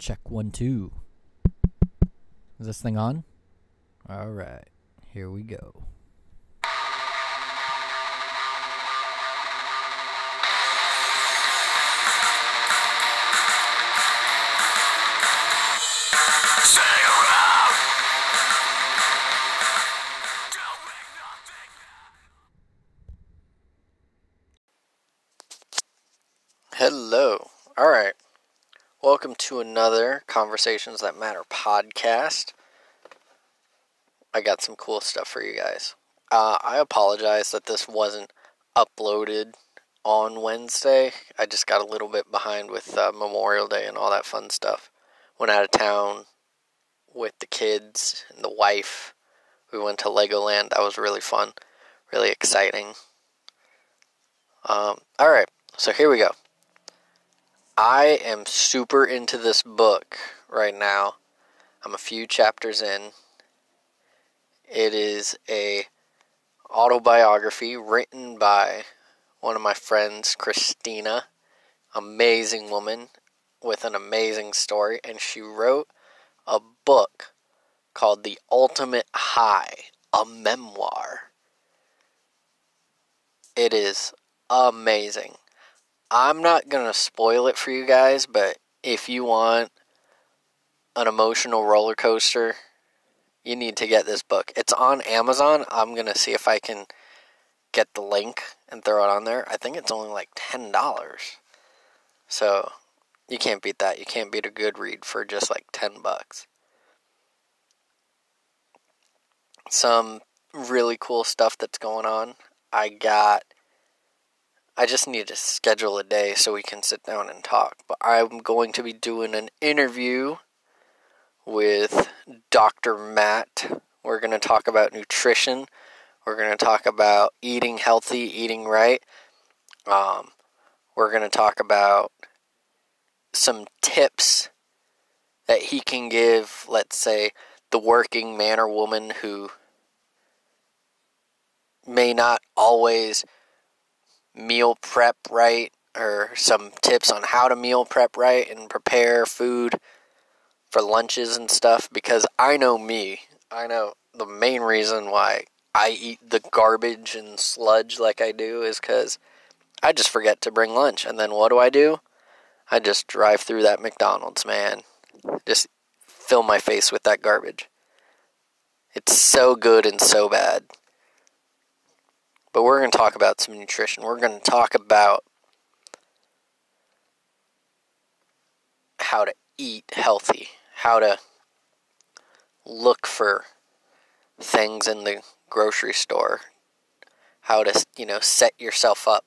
Check one, two. Is this thing on? All right, here we go. Hello. All right. Welcome to another Conversations That Matter podcast. I got some cool stuff for you guys. Uh, I apologize that this wasn't uploaded on Wednesday. I just got a little bit behind with uh, Memorial Day and all that fun stuff. Went out of town with the kids and the wife. We went to Legoland. That was really fun, really exciting. Um, all right, so here we go. I am super into this book right now. I'm a few chapters in. It is a autobiography written by one of my friends, Christina. Amazing woman with an amazing story and she wrote a book called The Ultimate High, a memoir. It is amazing. I'm not going to spoil it for you guys, but if you want an emotional roller coaster, you need to get this book. It's on Amazon. I'm going to see if I can get the link and throw it on there. I think it's only like $10. So, you can't beat that. You can't beat a good read for just like 10 bucks. Some really cool stuff that's going on. I got I just need to schedule a day so we can sit down and talk. But I'm going to be doing an interview with Dr. Matt. We're going to talk about nutrition. We're going to talk about eating healthy, eating right. Um, we're going to talk about some tips that he can give, let's say, the working man or woman who may not always meal prep right or some tips on how to meal prep right and prepare food for lunches and stuff because I know me. I know the main reason why I eat the garbage and sludge like I do is because I just forget to bring lunch. And then what do I do? I just drive through that McDonald's, man. Just fill my face with that garbage. It's so good and so bad. But we're going to talk about some nutrition. We're going to talk about how to eat healthy, how to look for things in the grocery store, how to, you know, set yourself up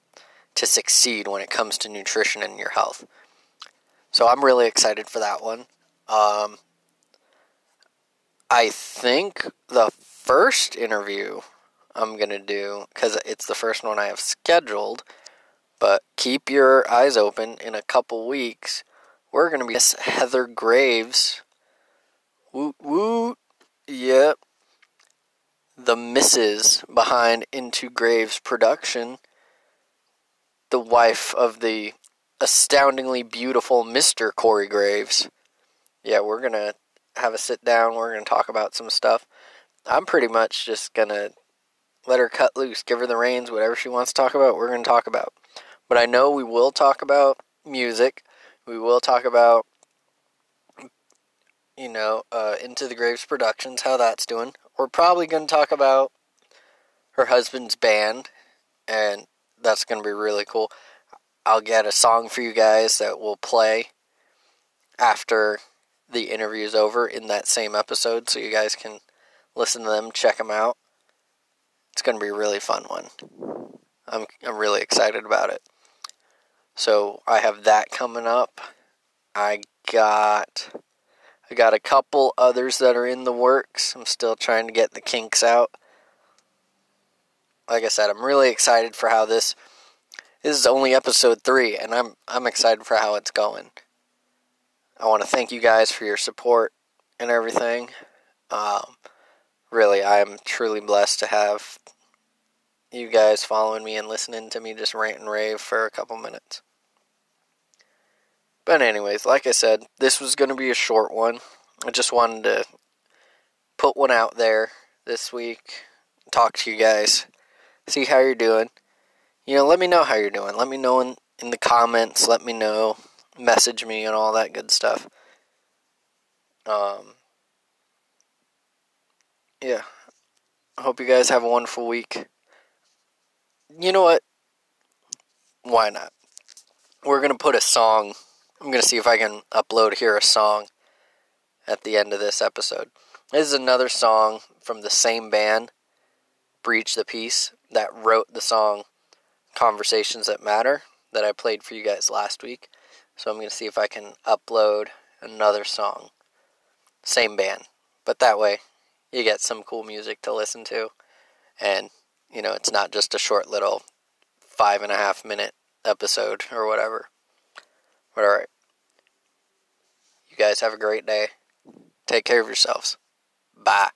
to succeed when it comes to nutrition and your health. So I'm really excited for that one. Um, I think the first interview I'm going to do because it's the first one I have scheduled. But keep your eyes open in a couple weeks. We're going to be Heather Graves. Woot woot. Yep. The missus behind Into Graves production. The wife of the astoundingly beautiful Mr. Corey Graves. Yeah, we're going to have a sit down. We're going to talk about some stuff. I'm pretty much just going to let her cut loose, give her the reins, whatever she wants to talk about, we're going to talk about. But I know we will talk about music. We will talk about, you know, uh, Into the Graves Productions, how that's doing. We're probably going to talk about her husband's band, and that's going to be really cool. I'll get a song for you guys that will play after the interview is over in that same episode, so you guys can listen to them, check them out. It's going to be a really fun one. I'm I'm really excited about it. So I have that coming up. I got I got a couple others that are in the works. I'm still trying to get the kinks out. Like I said, I'm really excited for how this this is only episode 3 and I'm I'm excited for how it's going. I want to thank you guys for your support and everything. Um, really, I am truly blessed to have you guys following me and listening to me just rant and rave for a couple minutes. But, anyways, like I said, this was going to be a short one. I just wanted to put one out there this week, talk to you guys, see how you're doing. You know, let me know how you're doing. Let me know in, in the comments. Let me know. Message me and all that good stuff. Um, yeah. I hope you guys have a wonderful week. You know what? Why not? We're going to put a song. I'm going to see if I can upload here a song at the end of this episode. This is another song from the same band, Breach the Peace, that wrote the song Conversations That Matter that I played for you guys last week. So I'm going to see if I can upload another song. Same band. But that way, you get some cool music to listen to. And, you know, it's not just a short little five and a half minute episode or whatever. But alright. You guys have a great day. Take care of yourselves. Bye.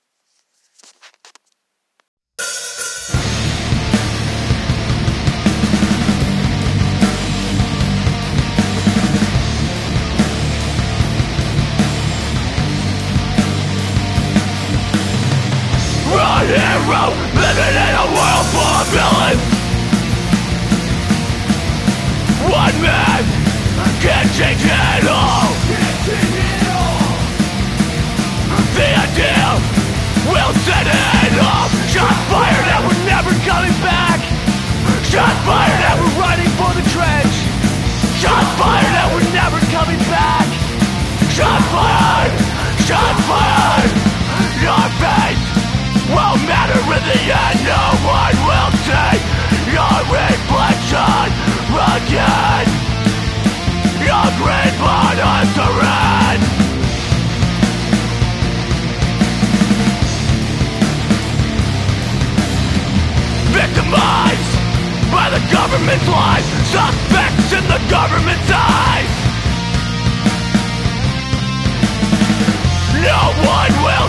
Can't it all The idea will set it off Shots fired and we're never coming back. Shots fired and we're running for the trench. Shots fired and we're never coming back. Shots fired! Shots fired! Your fate won't matter in the end. No one will see your reflection again government's lies. Suspects in the government's eyes. No one will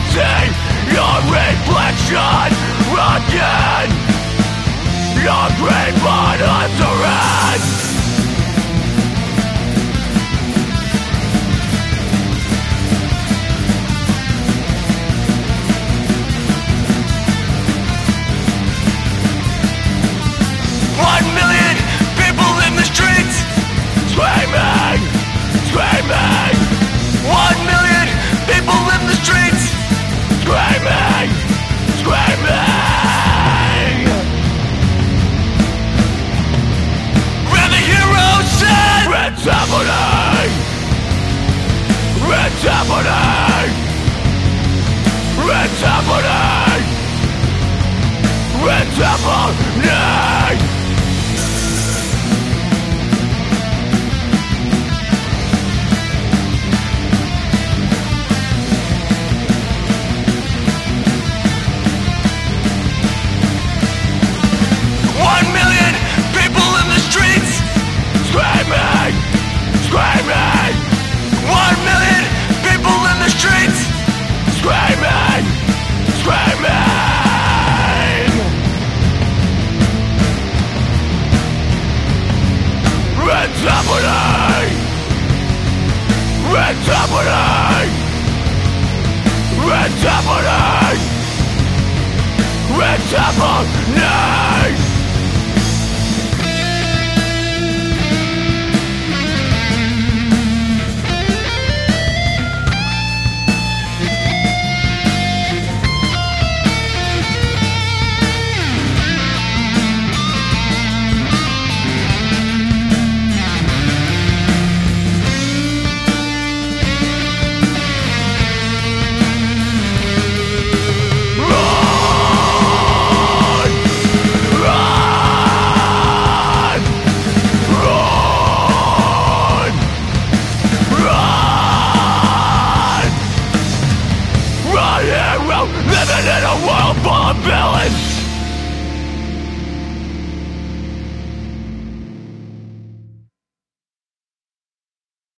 It's happening! It's happening! It's happening It's happening